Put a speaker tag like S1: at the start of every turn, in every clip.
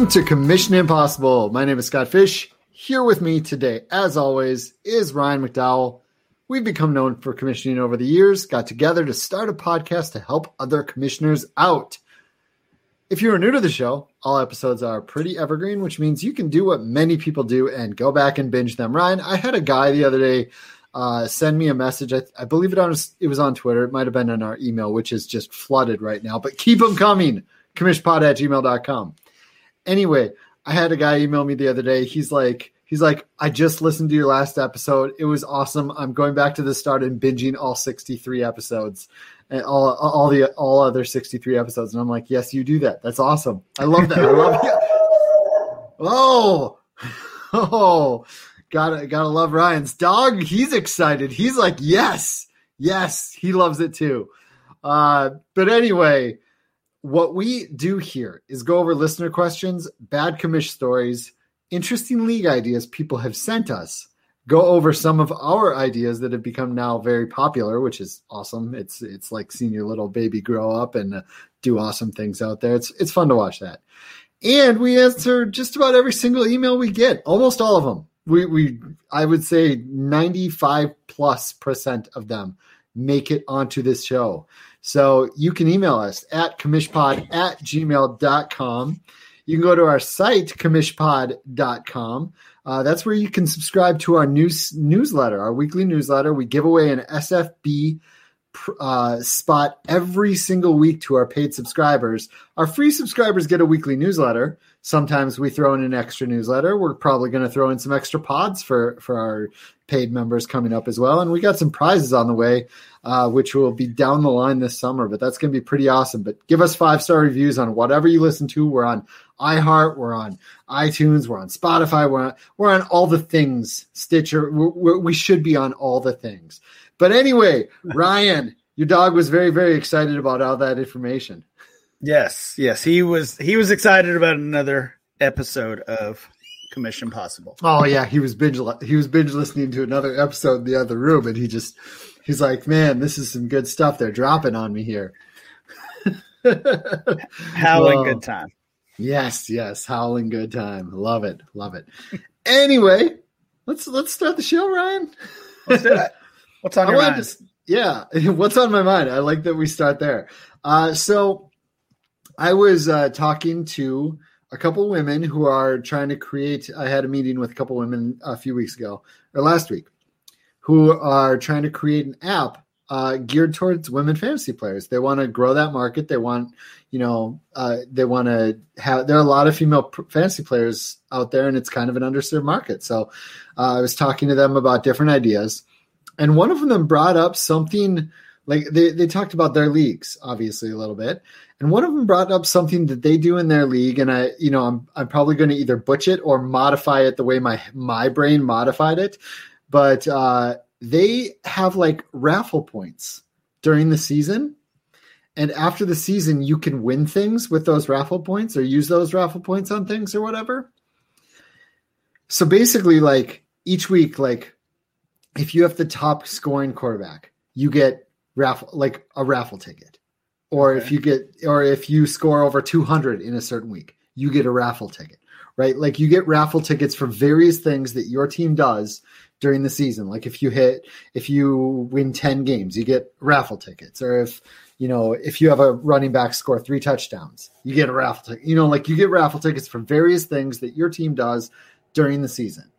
S1: Welcome to Commish Impossible. My name is Scott Fish. Here with me today, as always, is Ryan McDowell. We've become known for commissioning over the years, got together to start a podcast to help other commissioners out. If you are new to the show, all episodes are pretty evergreen, which means you can do what many people do and go back and binge them. Ryan, I had a guy the other day uh, send me a message. I, I believe it on it was on Twitter. It might have been in our email, which is just flooded right now. But keep them coming. Commishpod at gmail.com. Anyway, I had a guy email me the other day. He's like, he's like, I just listened to your last episode. It was awesome. I'm going back to the start and binging all 63 episodes and all all the all other 63 episodes. And I'm like, yes, you do that. That's awesome. I love that. I love it. Oh, oh, gotta gotta love Ryan's dog. He's excited. He's like, yes, yes, he loves it too. Uh, but anyway, what we do here is go over listener questions, bad commish stories, interesting league ideas people have sent us go over some of our ideas that have become now very popular, which is awesome. It's it's like seeing your little baby grow up and uh, do awesome things out there. It's it's fun to watch that. And we answer just about every single email we get, almost all of them. We we I would say 95 plus percent of them make it onto this show. So you can email us at commishpod at gmail.com. You can go to our site, commishpod.com. Uh, that's where you can subscribe to our news newsletter, our weekly newsletter. We give away an SFB uh, spot every single week to our paid subscribers. Our free subscribers get a weekly newsletter. Sometimes we throw in an extra newsletter. We're probably going to throw in some extra pods for for our paid members coming up as well. And we got some prizes on the way, uh, which will be down the line this summer. But that's going to be pretty awesome. But give us five star reviews on whatever you listen to. We're on iHeart, we're on iTunes, we're on Spotify, we're on, we're on all the things. Stitcher, we're, we should be on all the things. But anyway, Ryan, your dog was very, very excited about all that information.
S2: Yes, yes, he was. He was excited about another episode of Commission Possible.
S1: Oh yeah, he was binge. He was binge listening to another episode in the other room, and he just he's like, "Man, this is some good stuff they're dropping on me here."
S2: Howling well, good time.
S1: Yes, yes, howling good time. Love it, love it. anyway, let's let's start the show, Ryan.
S2: Let's do it. What's on your mind?
S1: To, yeah, what's on my mind? I like that we start there. Uh, so, I was uh, talking to a couple women who are trying to create. I had a meeting with a couple women a few weeks ago or last week, who are trying to create an app uh, geared towards women fantasy players. They want to grow that market. They want, you know, uh, they want to have. There are a lot of female fantasy players out there, and it's kind of an underserved market. So, uh, I was talking to them about different ideas and one of them brought up something like they, they talked about their leagues obviously a little bit. And one of them brought up something that they do in their league and i you know i'm, I'm probably going to either butch it or modify it the way my my brain modified it. But uh, they have like raffle points during the season. And after the season you can win things with those raffle points or use those raffle points on things or whatever. So basically like each week like if you have the top scoring quarterback, you get raffle like a raffle ticket. Or okay. if you get or if you score over 200 in a certain week, you get a raffle ticket. Right? Like you get raffle tickets for various things that your team does during the season. Like if you hit if you win 10 games, you get raffle tickets or if you know, if you have a running back score three touchdowns, you get a raffle ticket. You know, like you get raffle tickets for various things that your team does during the season.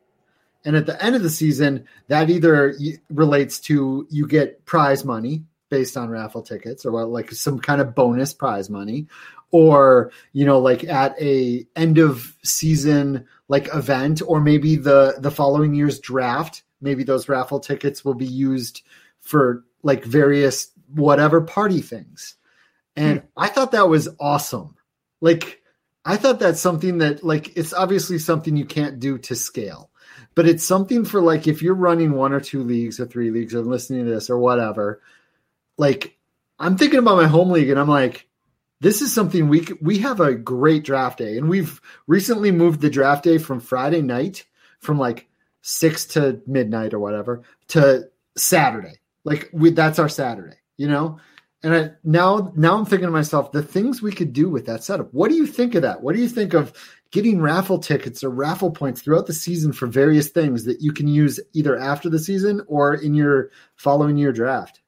S1: And at the end of the season, that either relates to you get prize money based on raffle tickets or like some kind of bonus prize money or you know like at a end of season like event or maybe the the following year's draft maybe those raffle tickets will be used for like various whatever party things. And hmm. i thought that was awesome. Like i thought that's something that like it's obviously something you can't do to scale but it's something for like if you're running one or two leagues or three leagues or listening to this or whatever like i'm thinking about my home league and i'm like this is something we we have a great draft day and we've recently moved the draft day from friday night from like six to midnight or whatever to saturday like we, that's our saturday you know And I, now, now I'm thinking to myself, the things we could do with that setup. What do you think of that? What do you think of getting raffle tickets or raffle points throughout the season for various things that you can use either after the season or in your following year draft?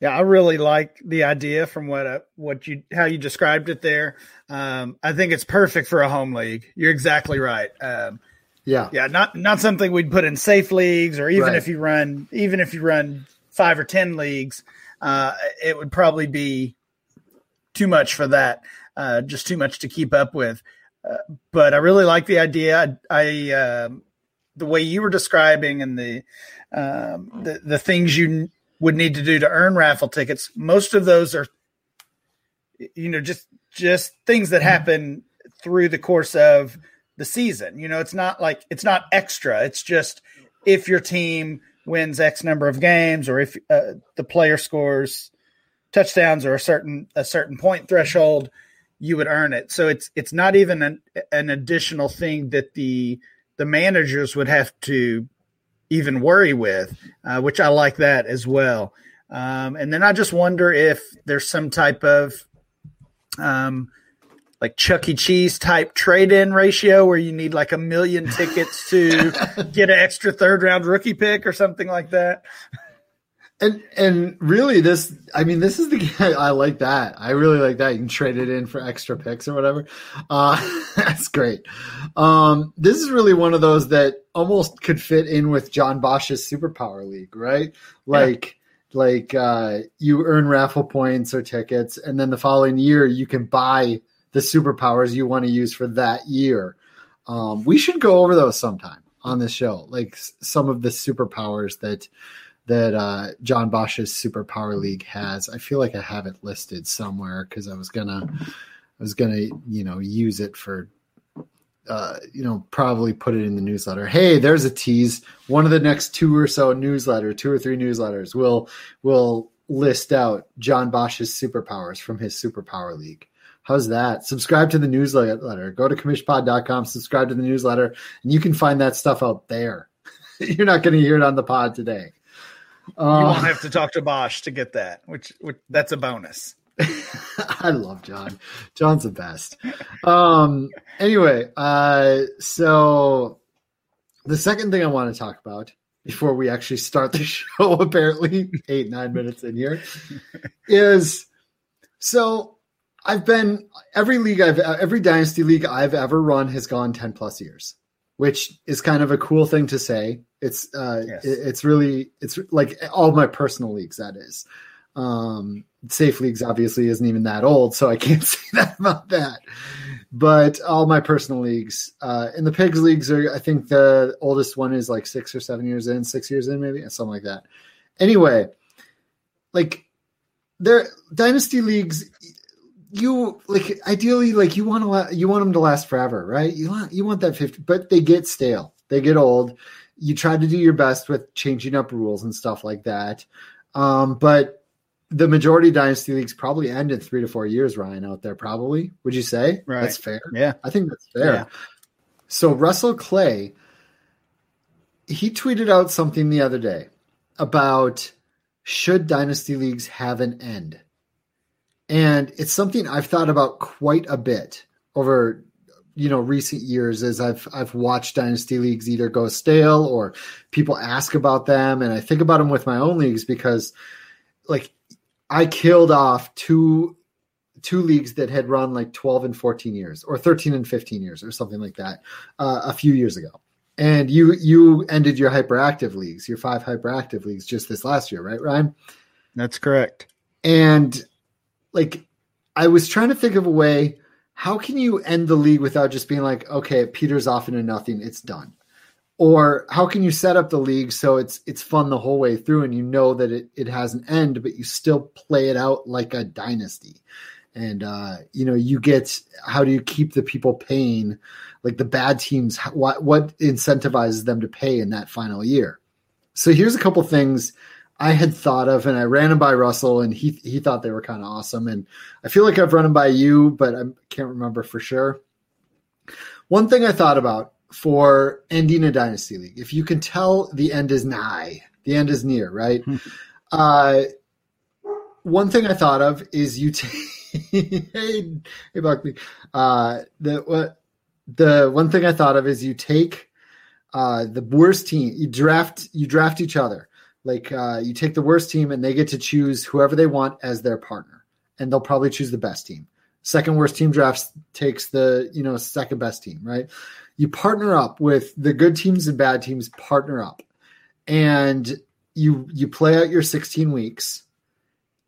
S2: Yeah, I really like the idea from what uh, what you how you described it there. Um, I think it's perfect for a home league. You're exactly right. Um,
S1: yeah,
S2: yeah, not not something we'd put in safe leagues, or even
S1: Right.
S2: if you run even if you run five or ten leagues, uh, it would probably be too much for that. Uh, just too much to keep up with. Uh, but I really like the idea. I, I um, the way you were describing and the um, the the things you would need to do to earn raffle tickets. Most of those are, you know, just just things that happen through the course of the season. You know, it's not like it's not extra. It's just if your team wins X number of games, or if uh, the player scores touchdowns or a certain a certain point threshold, you would earn it. So it's it's not even an, an additional thing that the the managers would have to even worry with, uh, which I like that as well. Um, and then I just wonder if there's some type of um, like Chuck E. Cheese type trade in ratio where you need like a million tickets to get an extra third round rookie pick or something like that.
S1: And and really, this I mean, this is the I like that. I really like that. You can trade it in for extra picks or whatever. Uh, that's great. Um, this is really one of those that almost could fit in with John Bosch's Superpower League, right? Like. Like uh, you earn raffle points or tickets, and then the following year you can buy the superpowers you want to use for that year. Um, we should go over those sometime on the show, like some of the superpowers that that uh, John Bosch's Superpower League has. I feel like I have it listed somewhere because I was gonna, I was gonna, you know, use it for, uh, you know, probably put it in the newsletter. Hey, there's a tease. One of the next two or so newsletter, two or three newsletters, will will list out John Bosch's superpowers from his Superpower League. How's that? Subscribe to the newsletter. Go to commishpod.com, subscribe to the newsletter, and you can find that stuff out there. You're not going to hear it on the pod today.
S2: You
S1: Uh,
S2: won't have to talk to Bosch to get that, which, which that's a bonus.
S1: I love John. John's the best. Um, anyway, uh, so the second thing I want to talk about before we actually start the show, apparently eight, nine minutes in here, is so I've been every league I've every dynasty league I've ever run has gone 10 plus years, which is kind of a cool thing to say. It's uh
S2: Yes.
S1: it- it's really it's like all my personal leagues that is. Um safe leagues obviously isn't even that old, so I can't say that about that. But all my personal leagues, uh, and the pigs leagues are, I think the oldest one is like six or seven years in, six years in, maybe something like that. Anyway, like they're dynasty leagues. You like ideally like you want to you want them to last forever, right? You want you want that fifty, but they get stale, they get old. You try to do your best with changing up rules and stuff like that, um, but the majority of dynasty leagues probably end in three to four years. Ryan out there, probably would you say
S2: Right.
S1: that's fair?
S2: Yeah.
S1: I think that's fair.
S2: Yeah.
S1: So Russell Clay, he tweeted out something the other day about should dynasty leagues have an end, and it's something I've thought about quite a bit over you know recent years as I've I've watched dynasty leagues either go stale or people ask about them, and I think about them with my own leagues because like I killed off two two leagues that had run like 12 and 14 years or 13 and 15 years or something like that uh, a few years ago. And you you ended your hyperactive leagues your five hyperactive leagues just this last year right ryan?
S2: That's correct.
S1: and like i was trying to think of a way how can you end the league without just being like okay it peters off into nothing it's done? Or how can you set up the league so it's it's fun the whole way through and you know that it, it has an end but you still play it out like a dynasty? And uh, you know you get how do you keep the people paying like the bad teams what what incentivizes them to pay in that final year? So here's a couple things i had thought of and i ran them by russell and he he thought they were kind of awesome and i feel like i've run them by you but i can't remember for sure one thing i thought about for ending a dynasty league if you can tell the end is nigh the end is near right uh one thing I thought of is you take hey, hey Buckley. Uh, the what the one thing I thought of is you take uh, the worst team. You draft you draft each other. Like uh, you take the worst team and they get to choose whoever they want as their partner, and they'll probably choose the best team. Second worst team drafts takes the you know second best team, right? You partner up with the good teams and bad teams. Partner up, and you you play out your 16 weeks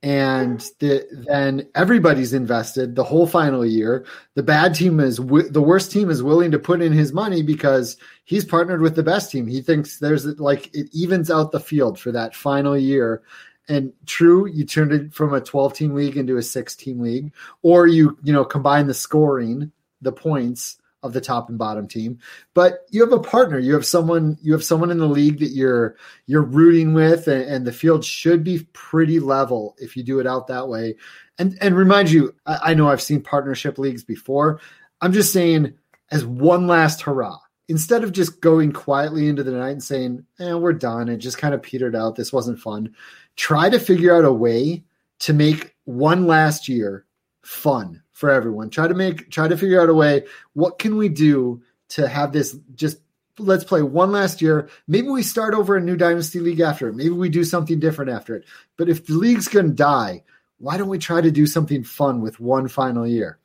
S1: and the, then everybody's invested the whole final year. The bad team is the worst team is willing to put in his money because he's partnered with the best team. He thinks there's like it evens out the field for that final year. And true, you turned it from a 12 team league into a six team league, or you you know combine the scoring, the points of the top and bottom team. But you have a partner. You have someone you have someone in the league that you're you're rooting with and, and, the field should be pretty level if you do it out that way. And and remind you I, I know i've seen partnership leagues before. I'm just saying as one last hurrah instead of just going quietly into the night and saying eh, we're done. It just kind of petered out. This wasn't fun. Try to figure out a way to make one last year fun for everyone. Try to make try to figure out a way what can we do to have this just let's play one last year. Maybe we start over a new dynasty league after it. Maybe we do something different after it. But if the league's going to die, why don't we try to do something fun with one final year?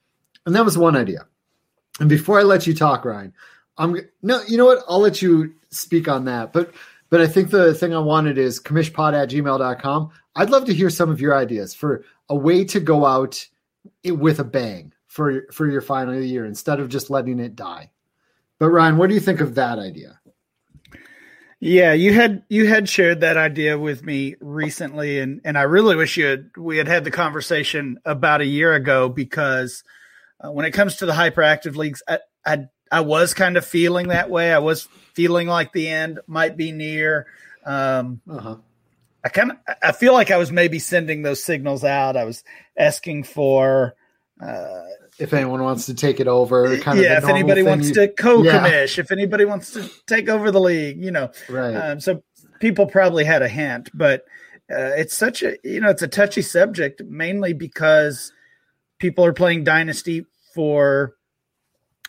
S1: And that was one idea. And before I let you talk, Ryan, I'm no, you know what? I'll let you speak on that. But but I think the thing I wanted is commishpod at gmail.com. I'd love to hear some of your ideas for a way to go out it with a bang for for your final year instead of just letting it die. But Ryan, what do you think of that idea?
S2: Yeah, you had you had shared that idea with me recently, and and I really wish you had we had had the conversation about a year ago because uh, when it comes to the hyperactive leagues, I, I I was kind of feeling that way. I was feeling like the end might be near. Um, uh-huh. I kind of I feel like I was maybe sending those signals out. I was asking for uh,
S1: if anyone wants to take it over. Kind
S2: yeah, if anybody wants you, to co-commish, yeah. if anybody wants to take over the league, you know.
S1: Right. Um,
S2: so people probably had a hint, but uh, it's such a you know it's a touchy subject mainly because people are playing dynasty for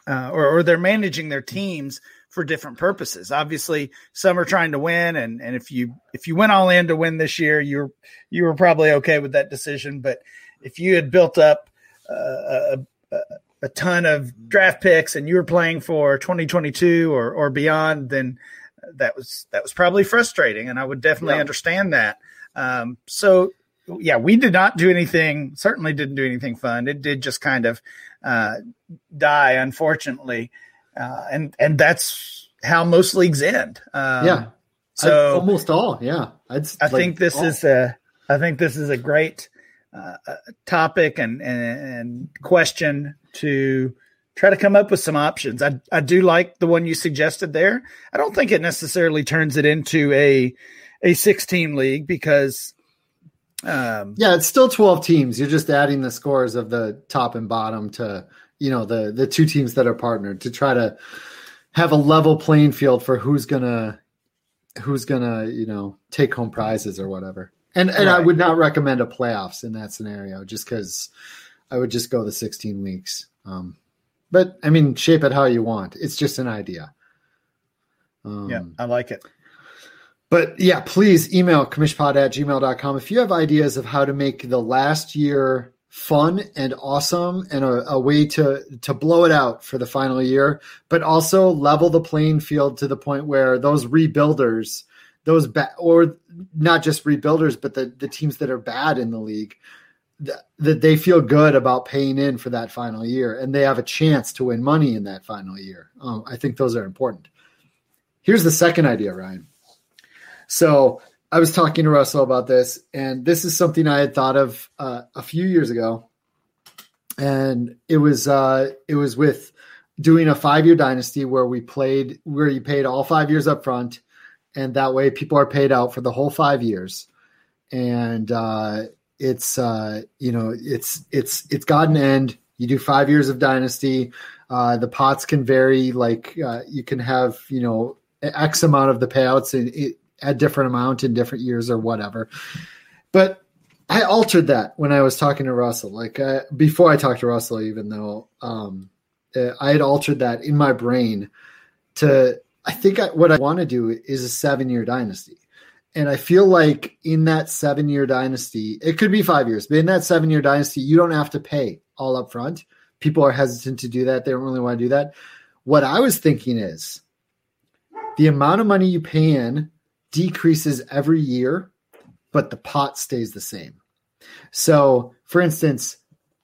S2: uh, or, or they're managing their teams for different purposes. Obviously, some are trying to win, and and if you if you went all in to win this year, you're you were probably okay with that decision. But if you had built up uh, a, a ton of draft picks and you were playing for 2022 or or beyond, then that was that was probably frustrating, and I would definitely yeah. understand that. Um, so yeah, we did not do anything. Certainly didn't do anything fun. It did just kind of uh, die, unfortunately uh, and and that's how most leagues end.
S1: Um, yeah, so I, almost all. Yeah,
S2: I'd, i like think this all. is a I think this is a great uh, uh, topic and, and and question to try to come up with some options. I I do like the one you suggested there. I don't think it necessarily turns it into a a 16 league because
S1: um, yeah, it's still 12 teams. You're just adding the scores of the top and bottom to you know the the two teams that are partnered to try to have a level playing field for who's gonna who's gonna you know take home prizes or whatever. And and right. I would not recommend a playoffs in that scenario just because I would just go the 16 weeks. Um, but I mean, shape it how you want. It's just an idea.
S2: Um, yeah, I like it.
S1: But yeah, please email commishpod at gmail.com if you have ideas of how to make the last year fun and awesome and a, a, way to to blow it out for the final year, but also level the playing field to the point where those rebuilders, those ba- or not just rebuilders, but the the teams that are bad in the league, that, that they feel good about paying in for that final year and they have a chance to win money in that final year. Um, I think those are important. Here's the second idea, Ryan. So I was talking to Russell about this, and this is something I had thought of uh, a few years ago, and it was uh, it was with doing a five year dynasty where we played where you paid all five years up front, and that way people are paid out for the whole five years, and uh, it's uh, you know it's it's it's got an end. You do five years of dynasty. Uh, the pots can vary. Like uh, you can have you know X amount of the payouts, it, a different amount in different years or whatever. But I altered that when I was talking to Russell. Like before I talked to Russell, even though um, I had altered that in my brain to. I think I, what I want to do is a seven year dynasty. And I feel like in that seven year dynasty, it could be five years, but in that seven year dynasty, you don't have to pay all up front. People are hesitant to do that. They don't really want to do that. What I was thinking is the amount of money you pay in decreases every year, but the pot stays the same. So, for instance,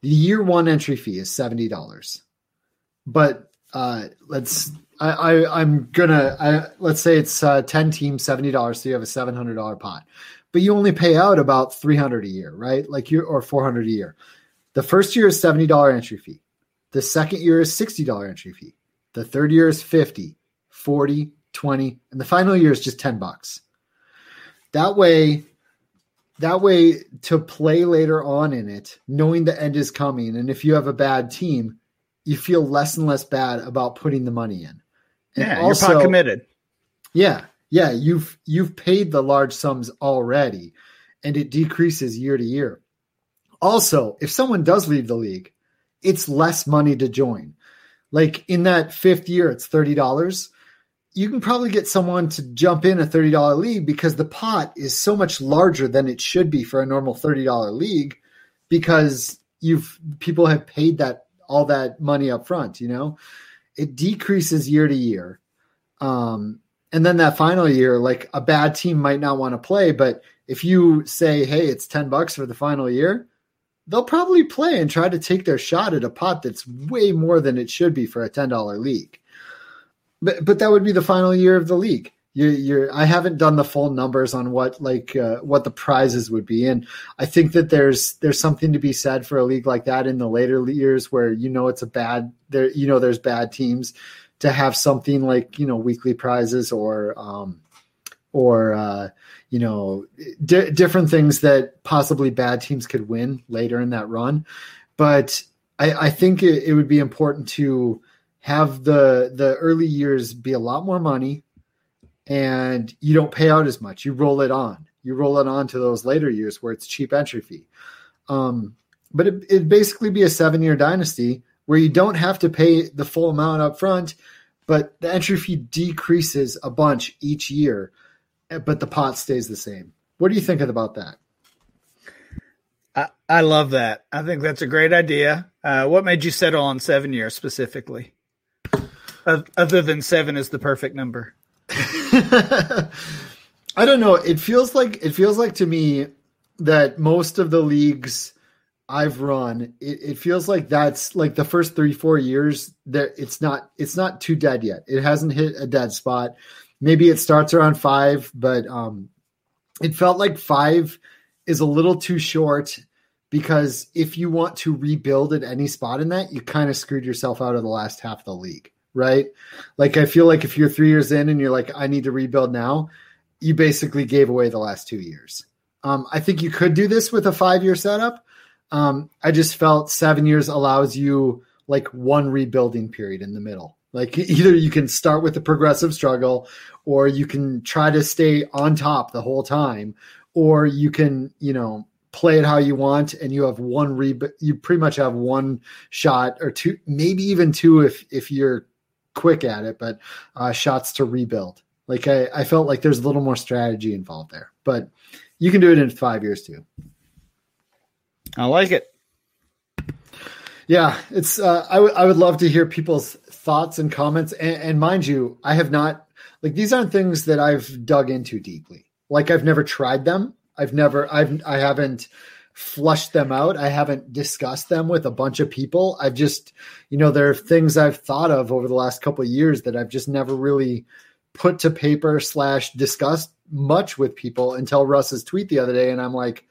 S1: the year one entry fee is seventy dollars, but uh, let's I, I am gonna I, let's say it's uh, ten teams seventy dollars, so you have a seven hundred dollar pot, but you only pay out about three hundred a year, right? Like you or four hundred a year. The first year is seventy dollar entry fee. The second year is sixty dollar entry fee. The third year is 50, 40, 20, and the final year is just 10 bucks. That way, that way to play later on in it, knowing the end is coming, and if you have a bad team, you feel less and less bad about putting the money in.
S2: And yeah, also, you're pot committed.
S1: Yeah, yeah, you've you've paid the large sums already, and it decreases year to year. Also, if someone does leave the league, it's less money to join. Like in that fifth year, it's thirty dollars you can probably get someone to jump in a $30 league because the pot is so much larger than it should be for a normal $30 league because you've people have paid that all that money up front, you know. It decreases year to year. Um, and then that final year, like a bad team might not want to play, but if you say, "Hey, it's 10 bucks for the final year," they'll probably play and try to take their shot at a pot that's way more than it should be for a $10 league. But but that would be the final year of the league. You're, you're I haven't done the full numbers on what like uh, what the prizes would be, and I think that there's there's something to be said for a league like that in the later years where you know it's a bad there you know there's bad teams to have something like you know weekly prizes or um, or uh, you know di- different things that possibly bad teams could win later in that run. But I, I think it, it, would be important to have the the early years be a lot more money and you don't pay out as much you roll it on you roll it on to those later years where it's cheap entry fee um, but it, it'd basically be a seven year dynasty where you don't have to pay the full amount up front but the entry fee decreases a bunch each year but the pot stays the same what are you thinking about that
S2: I, love that. I think that's a great idea. Uh, what made you settle on seven years specifically? Other than seven is the perfect number.
S1: I don't know. It feels like it feels like to me that most of the leagues I've run, it, it feels like that's like the first three four years that it's not it's not too dead yet. It hasn't hit a dead spot. Maybe it starts around five, but um, it felt like five is a little too short because if you want to rebuild at any spot in that, you kind of screwed yourself out of the last half of the league right? Like I feel like if you're three years in and you're like, I need to rebuild now, you basically gave away the last two years. Um, I think you could do this with a five year setup. Um, I just felt seven years allows you like one rebuilding period in the middle. Like either you can start with a progressive struggle or you can try to stay on top the whole time, or you can, you know, play it how you want and you have one re you pretty much have one shot or two maybe even two if if you're quick at it, but uh, shots to rebuild. Like I, I felt like there's a little more strategy involved there, but you can do it in five years too.
S2: I like it.
S1: Yeah, it's. Uh, I, w- I would love to hear people's thoughts and comments. And, and mind you, I have not like these aren't things that I've dug into deeply. Like I've never tried them. I've never. I've. I haven't flushed them out. I haven't discussed them with a bunch of people. I've just, you know, there are things I've thought of over the last couple of years that I've just never really put to paper slash discussed much with people until Russ's tweet the other day. And I'm like,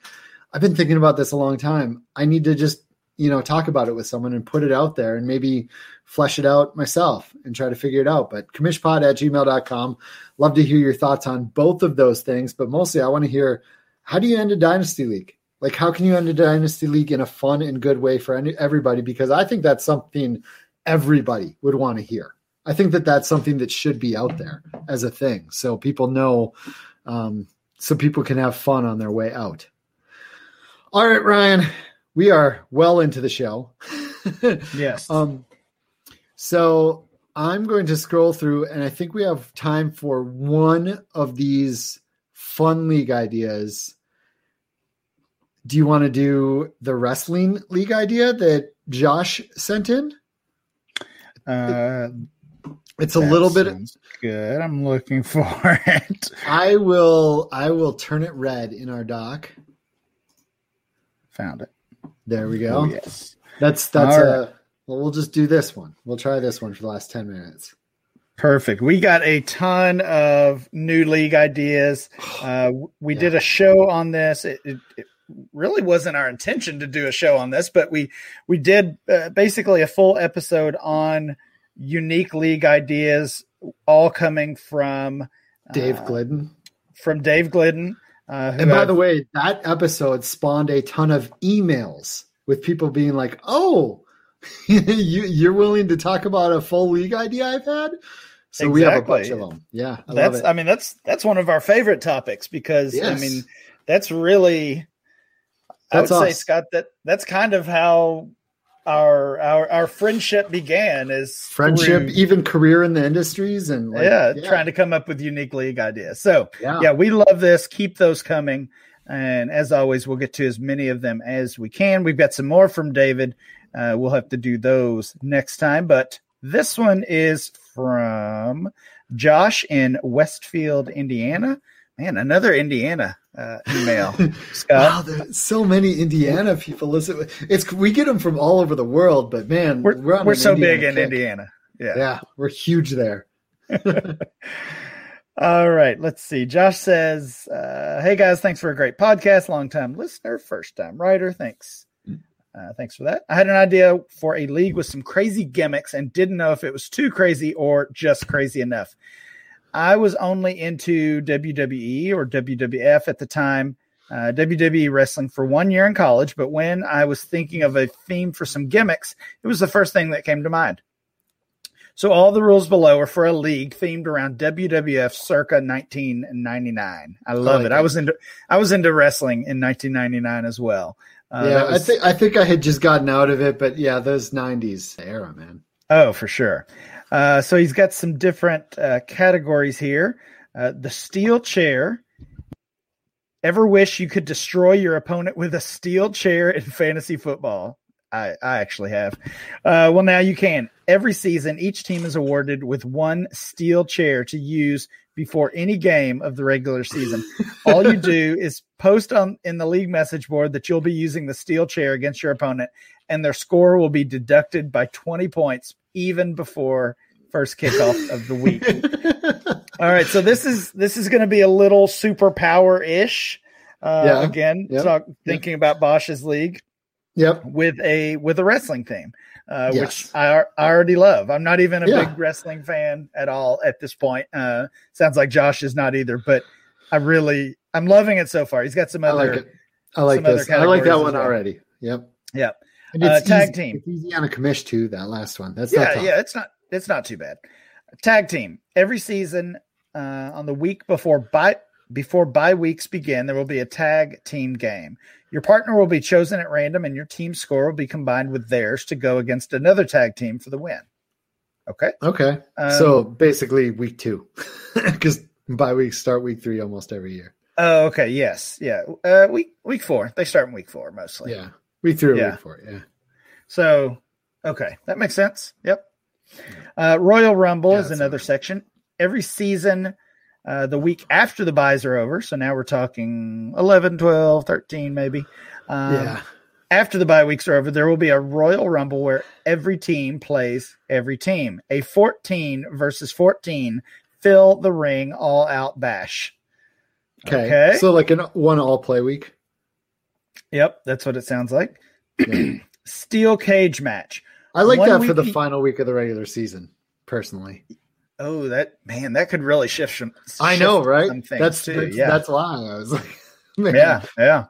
S1: I've been thinking about this a long time. I need to just, you know, talk about it with someone and put it out there and maybe flesh it out myself and try to figure it out. But commishpod at gmail.com. Love to hear your thoughts on both of those things. But mostly I want to hear how do you end a dynasty league? Like, how can you end a dynasty league in a fun and good way for any, everybody? Because I think that's something everybody would want to hear. I think that that's something that should be out there as a thing, so people know, um, so people can have fun on their way out. All right, Ryan, we are well into the show.
S2: yes.
S1: Um, so I'm going to scroll through, and I think we have time for one of these fun league ideas. Do you want to do the wrestling league idea that Josh sent in?
S2: Uh,
S1: it's a little bit
S2: good. I'm looking for it.
S1: I will I will turn it red in our doc.
S2: Found it.
S1: There we go.
S2: Oh, yes.
S1: That's that's
S2: All
S1: a
S2: right.
S1: well we'll just do this one. We'll try this one for the last 10 minutes.
S2: Perfect. We got a ton of new league ideas. Uh, we
S1: Yeah.
S2: did a show on this. It, it, it really wasn't our intention to do a show on this, but we we did uh, basically a full episode on unique league ideas, all coming from
S1: Dave
S2: uh,
S1: Glidden.
S2: from Dave Glidden. Uh,
S1: And by
S2: I've-
S1: the way, that episode spawned a ton of emails with people being like, "Oh, you you're willing to talk about a full league idea I've had?" So we have a bunch of them. Yeah, I love
S2: that's. I mean that's that's one of our favorite topics because I mean that's really I
S1: That's
S2: would say. Scott that that's kind of how our our our friendship began is
S1: Friendship,
S2: through-
S1: even career in the industries, and like,
S2: yeah, trying to come up with unique league ideas. So
S1: yeah,
S2: yeah, we love this. Keep those coming. And as always, we'll get to as many of them as we can. We've got some more from David. Uh, we'll have to do those next time. But this one is from Josh in Westfield, Indiana. Man, another Indiana uh, email.
S1: Wow, there's so many Indiana people listen. It's we get them from all over the world, but man,
S2: we're,
S1: we're, on
S2: we're so
S1: Indiana
S2: big in
S1: kick.
S2: Indiana. Yeah.
S1: Yeah, we're huge there.
S2: All right, let's see. Josh says, uh, "Hey guys, thanks for a great podcast. Long time listener, first time writer. Thanks, uh, thanks for that. I had an idea for a league with some crazy gimmicks and didn't know if it was too crazy or just crazy enough. I was only into WWE or WWF at the time." Uh, WWE wrestling for one year in college, but when I was thinking of a theme for some gimmicks, it was the first thing that came to mind. So all the rules below are for a league themed around WWF circa 1999. I love
S1: like
S2: it. I was into I was into wrestling in 1999 as well. Uh,
S1: yeah,
S2: was-
S1: I think I think I had just gotten out of it, but yeah, those '90s era, man.
S2: Oh, for sure. Uh, so he's got some different uh, categories here. Uh, the steel chair. Ever wish you could destroy your opponent with a steel chair in fantasy football? I, I actually have. Uh, well, now you can. Every season, each team is awarded with one steel chair to use before any game of the regular season. All you do is post on in the league message board that you'll be using the steel chair against your opponent, and their score will be deducted by 20 points even before first kickoff of the week. All right, so this is this is going to be a little superpower ish. Uh,
S1: Yeah,
S2: Again,
S1: yep,
S2: talk, thinking about Bosch's league
S1: Yep.
S2: with a with a wrestling theme, uh,
S1: Yes.
S2: which I, I already love. I'm not even a
S1: Yeah.
S2: big wrestling fan at all at this point. Uh, sounds like Josh is not either, but I really I'm loving it so far. He's got some
S1: I
S2: other
S1: like it. I like this. I like that one
S2: well.
S1: already. Yep. And
S2: Uh,
S1: it's
S2: tag
S1: easy,
S2: team.
S1: It's easy on a commish too. That last one. That's not
S2: yeah yeah it's not it's not too bad. Tag team every season uh, on the week before bye before bye weeks begin, there will be a tag team game. Your partner will be chosen at random, and your team score will be combined with theirs to go against another tag team for the win. Okay.
S1: Okay.
S2: Um,
S1: so basically, week two, because bye weeks start week three almost every year.
S2: Oh, okay. Yes. Yeah. Uh, week week four. They start in week four mostly.
S1: Yeah. Week threw
S2: Yeah.
S1: week four. Yeah.
S2: So, okay, that makes sense. Yep. Uh, Royal Rumble
S1: Yeah,
S2: is another section. Every season, uh, the week after the buys are over. So now we're talking 11, 12, 13, maybe. Um,
S1: yeah.
S2: After the bye weeks are over, there will be a Royal Rumble where every team plays every team. A 14 versus 14 fill the ring all out bash.
S1: Okay.
S2: okay.
S1: So like an one all play week.
S2: Yep, that's what it sounds like.
S1: Yeah.
S2: Steel cage match.
S1: I like
S2: One
S1: that for the
S2: week-
S1: final week of the regular season. Personally,
S2: Oh, that man, that could really shift some.
S1: I know, right? That's
S2: too.
S1: that's,
S2: yeah,
S1: that's why I was like, man.
S2: yeah, yeah.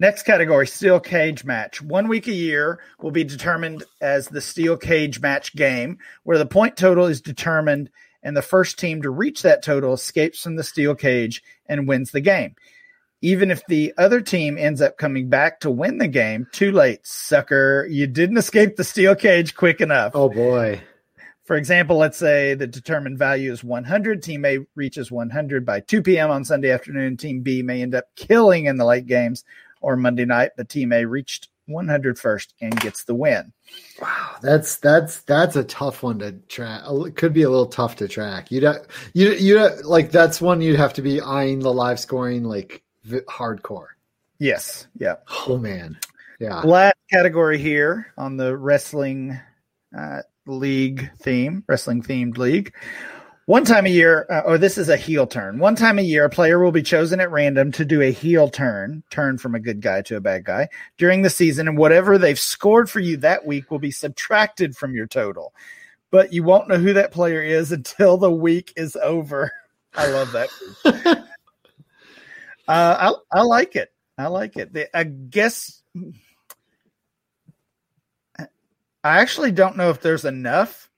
S2: Next category: steel cage match. One week a year will be determined as the steel cage match game, where the point total is determined, and the first team to reach that total escapes from the steel cage and wins the game. Even if the other team ends up coming back to win the game, too late, sucker. You didn't escape the steel cage quick enough.
S1: Oh boy.
S2: For example, let's say the determined value is 100. Team A reaches 100 by 2 p.m. on Sunday afternoon. Team B may end up killing in the late games or Monday night, but Team A reached 100 first and gets the win.
S1: Wow, that's that's that's a tough one to track. It could be a little tough to track. You'd you you like that's one you'd have to be eyeing the live scoring like hardcore.
S2: Yes. Yeah.
S1: Oh man. Yeah.
S2: Last category here on the wrestling uh, league theme, wrestling themed league. One time a year, uh, or this is a heel turn. One time a year, a player will be chosen at random to do a heel turn, turn from a good guy to a bad guy during the season, and whatever they've scored for you that week will be subtracted from your total. But you won't know who that player is until the week is over. I love that. uh, I I like it. I like it. I guess I actually don't know if there's enough.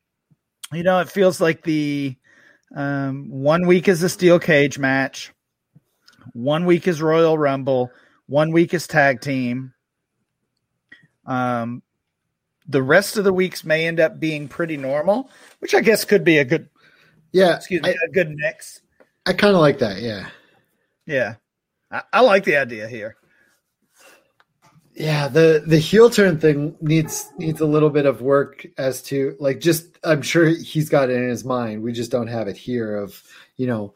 S2: You know, it feels like the um, one week is a steel cage match. One week is Royal Rumble. One week is tag team. Um, the rest of the weeks may end up being pretty normal, which I guess could be a good,
S1: yeah,
S2: excuse me, I, a good mix.
S1: I kind of like that. Yeah,
S2: yeah, I, I like the idea here.
S1: Yeah the the heel turn thing needs needs a little bit of work as to like just i'm sure he's got it in his mind. We just don't have it here of you know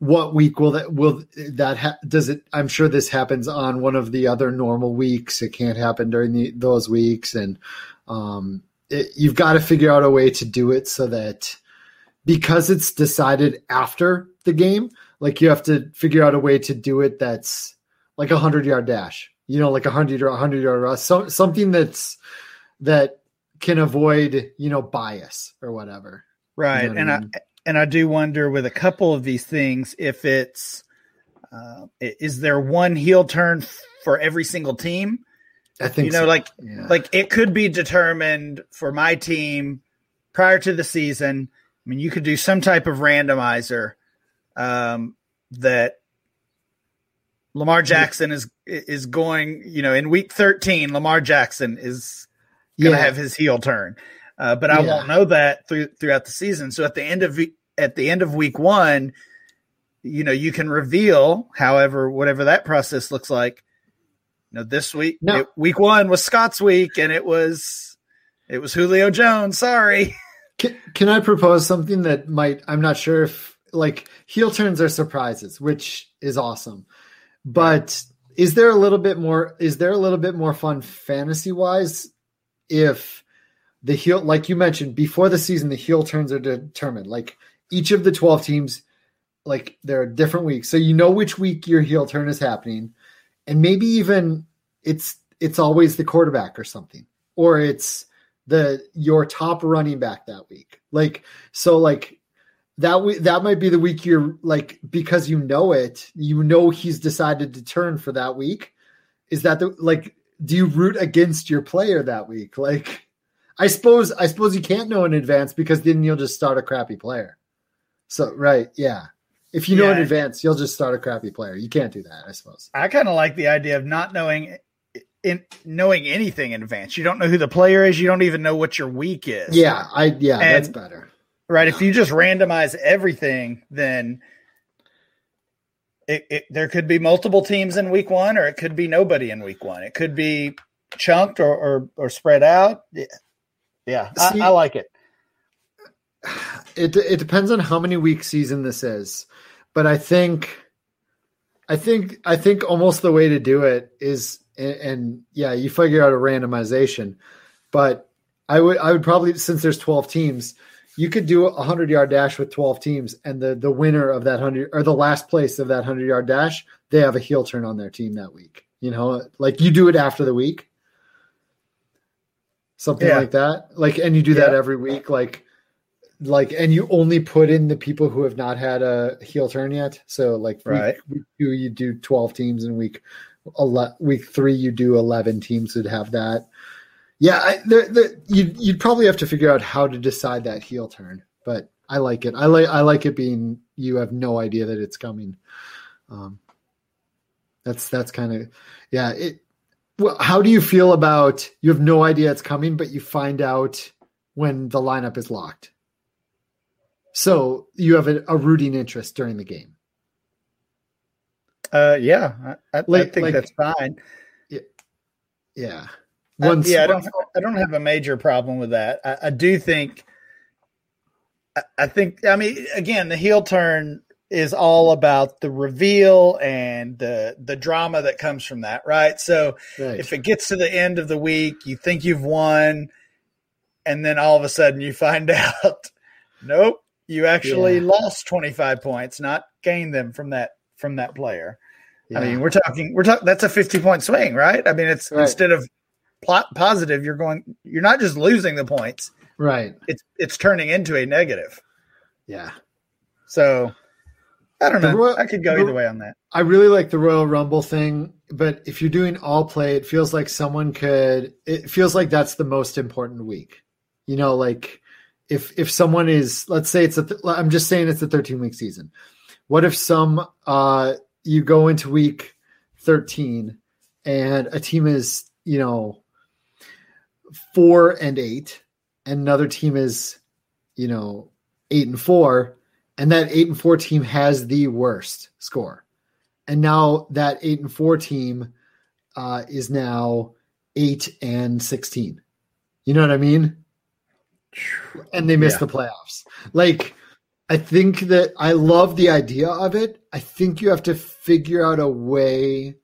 S1: what week will that will that ha- does it i'm sure this happens on one of the other normal weeks. It can't happen during the, those weeks. And um it, you've got to figure out a way to do it so that because it's decided after the game like you have to figure out a way to do it that's like a 100 yard dash you know, like a hundred or a hundred yard rush, so, something that's that can avoid, you know, bias or whatever.
S2: Right.
S1: You know
S2: and I, mean? I, and I do wonder with a couple of these things if it's uh, is there one heel turn for every single team?
S1: I think
S2: you know,
S1: so.
S2: like
S1: yeah.
S2: like it could be determined for my team prior to the season. I mean, you could do some type of randomizer um, that Lamar Jackson is is going, you know, in week 13, Lamar Jackson is going to yeah. have his heel turn. Uh, but I yeah. won't know that through, throughout the season. So at the end of at the end of week 1, you know, you can reveal however whatever that process looks like. You know, this week no. it, week 1 was Scott's week and it was it was Julio Jones, sorry.
S1: Can, can I propose something that might I'm not sure if like heel turns are surprises, which is awesome but is there a little bit more? Is there a little bit more fun fantasy wise if the heel, like you mentioned before the season, the heel turns are determined. Like each of the twelve teams, like there are different weeks, so you know which week your heel turn is happening, and maybe even it's it's always the quarterback or something, or it's the your top running back that week. Like so, like that we, that might be the week you're like because you know it, you know he's decided to turn for that week. Is that the like? Do you root against your player that week? Like, I suppose I suppose you can't know in advance because then you'll just start a crappy player. So right, yeah. If you know yeah. in advance, you'll just start a crappy player. You can't do that, I suppose.
S2: I kind of like the idea of not knowing in knowing anything in advance. You don't know who the player is. You don't even know what your week is.
S1: Yeah, I yeah, and, that's better
S2: right? If you just randomize everything, then it, it, there could be multiple teams in week one, or it could be nobody in week one. It could be chunked or or, or spread out. Yeah, yeah See, I, I, like it.
S1: It it depends on how many week season this is, but I think, I think I think almost the way to do it is, and, and yeah, you figure out a randomization, but I would I would probably since there's twelve teams you could do a hundred yard dash with 12 teams and the, the winner of that hundred or the last place of that hundred yard dash, they have a heel turn on their team that week. You know, like you do it after the week. Something yeah. like that. Like, and you do that every week. Like, like, and you only put in the people who have not had a heel turn yet. So like
S2: right.
S1: week, week two, you do 12 teams in week, ele- week three, you do 11 teams that have that yeah, I, you'd, you'd probably have to figure out how to decide that heel turn, but I like it. I like I like it being you have no idea that it's coming. Um, That's that's kind of yeah. It. Well, how do you feel about you have no idea it's coming, but you find out when the lineup is locked? So you have a, a rooting interest during the game.
S2: Uh, yeah, I, I, like, I think like, that's fine.
S1: Yeah, yeah.
S2: Once, uh, yeah, I don't. I don't have a major problem with that. I, I do think. I, I think. I mean, again, the heel turn is all about the reveal and the the drama that comes from that, right? So right. if it gets to the end of the week, you think you've won, and then all of a sudden you find out, nope, you actually yeah. lost twenty five points, not gained them from that from that player. Yeah. I mean, we're talking we're talking that's a fifty point swing, right? I mean, it's right. instead of plot positive, you're going you're not just losing the points,
S1: right?
S2: It's it's turning into a negative.
S1: Yeah.
S2: So I don't know. Royal, I could go either way on that.
S1: I really like the Royal Rumble thing, but if you're doing all play, it feels like someone could. It feels like that's the most important week. You know, like if if someone is, let's say it's a. I'm just saying it's a 13 week season. What if some uh you go into week 13 and a team is you know four and eight, and another team is you know eight and four and that eight and four team has the worst score. And now that eight and four team uh, is now eight and sixteen. You know what I mean? And they miss yeah. the playoffs. Like, I think that I love the idea of it. I think you have to figure out a way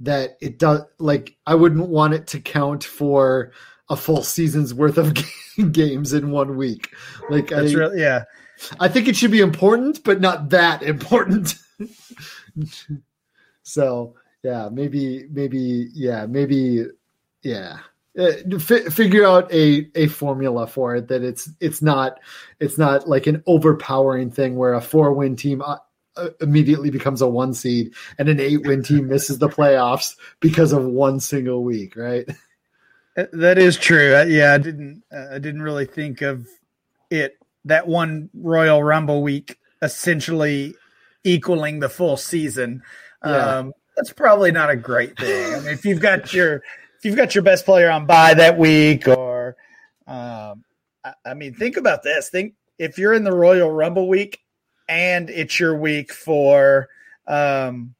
S1: that it does. Like, I wouldn't want it to count for a full season's worth of games in one week. Like,
S2: that's I, really yeah.
S1: I think it should be important, but not that important. so yeah, maybe, maybe, yeah, maybe, yeah. Uh, f- figure out a, a formula for it that it's it's not it's not like an overpowering thing where a four win team uh, uh immediately becomes a one seed and an eight win team misses the playoffs because of one single week, right?
S2: That is true. Yeah, I didn't uh, I didn't really think of it that one Royal Rumble week essentially equaling the full season. Yeah. Um, that's probably not a great thing. I mean, if you've got your if you've got your best player on bye that week, or um, I, I mean, think about this. Think if you're in the Royal Rumble week and it's your week for um,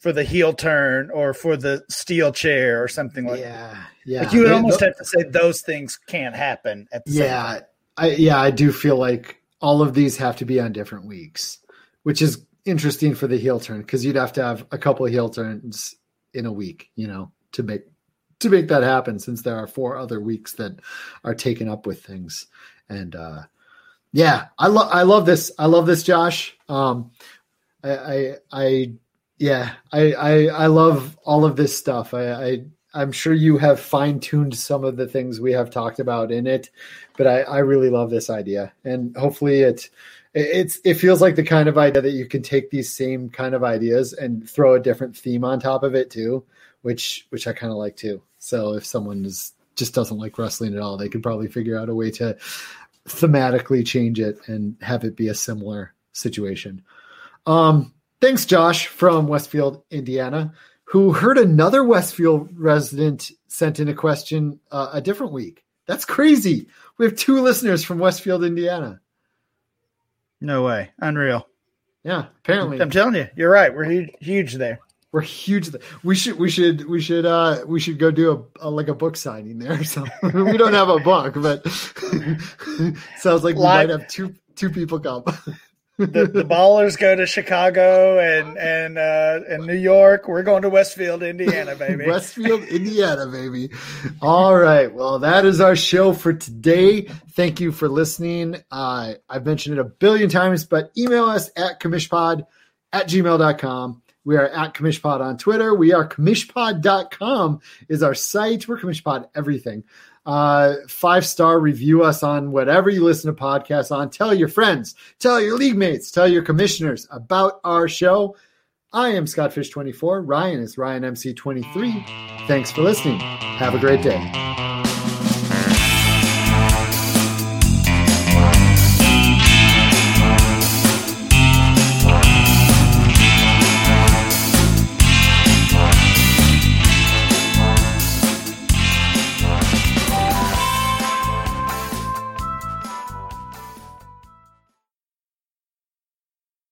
S2: for the heel turn or for the steel chair or something like
S1: yeah,
S2: that.
S1: Yeah,
S2: Like you would almost have to say those things can't happen at the
S1: yeah,
S2: same time.
S1: I yeah, I do feel like all of these have to be on different weeks, which is interesting for the heel turn because you'd have to have a couple of heel turns in a week, you know, to make to make that happen since there are four other weeks that are taken up with things. And uh yeah, I love I love this. I love this, Josh. Um I I, I yeah, I, I I love all of this stuff. I, I I'm sure you have fine tuned some of the things we have talked about in it, but I, I really love this idea, and hopefully it it's it feels like the kind of idea that you can take these same kind of ideas and throw a different theme on top of it too, which which I kind of like too. So if someone is just doesn't like wrestling at all, they could probably figure out a way to thematically change it and have it be a similar situation. Um, thanks, Josh from Westfield, Indiana who heard another Westfield resident sent in a question uh, a different week. That's crazy. We have two listeners from Westfield, Indiana.
S2: No way. Unreal.
S1: Yeah, apparently.
S2: I'm telling you, you're right. We're huge, huge there.
S1: We're huge. We should, we should, we should, uh, we should go do a, a like a book signing there. So we don't have a book, but sounds like we might have two two people come
S2: the, the ballers go to Chicago and and uh, and New York. We're going to Westfield, Indiana, baby.
S1: Westfield, Indiana, baby. All right. Well, that is our show for today. Thank you for listening. Uh, I've mentioned it a billion times, but email us at commishpod at gmail.com. We are at commishpod on Twitter. We are commishpod.com is our site. We're commishpod everything uh, five star review us on whatever you listen to podcasts on. Tell your friends, tell your league mates, tell your commissioners about our show. I am Scott Fish 24. Ryan is Ryan MC23. Thanks for listening. Have a great day.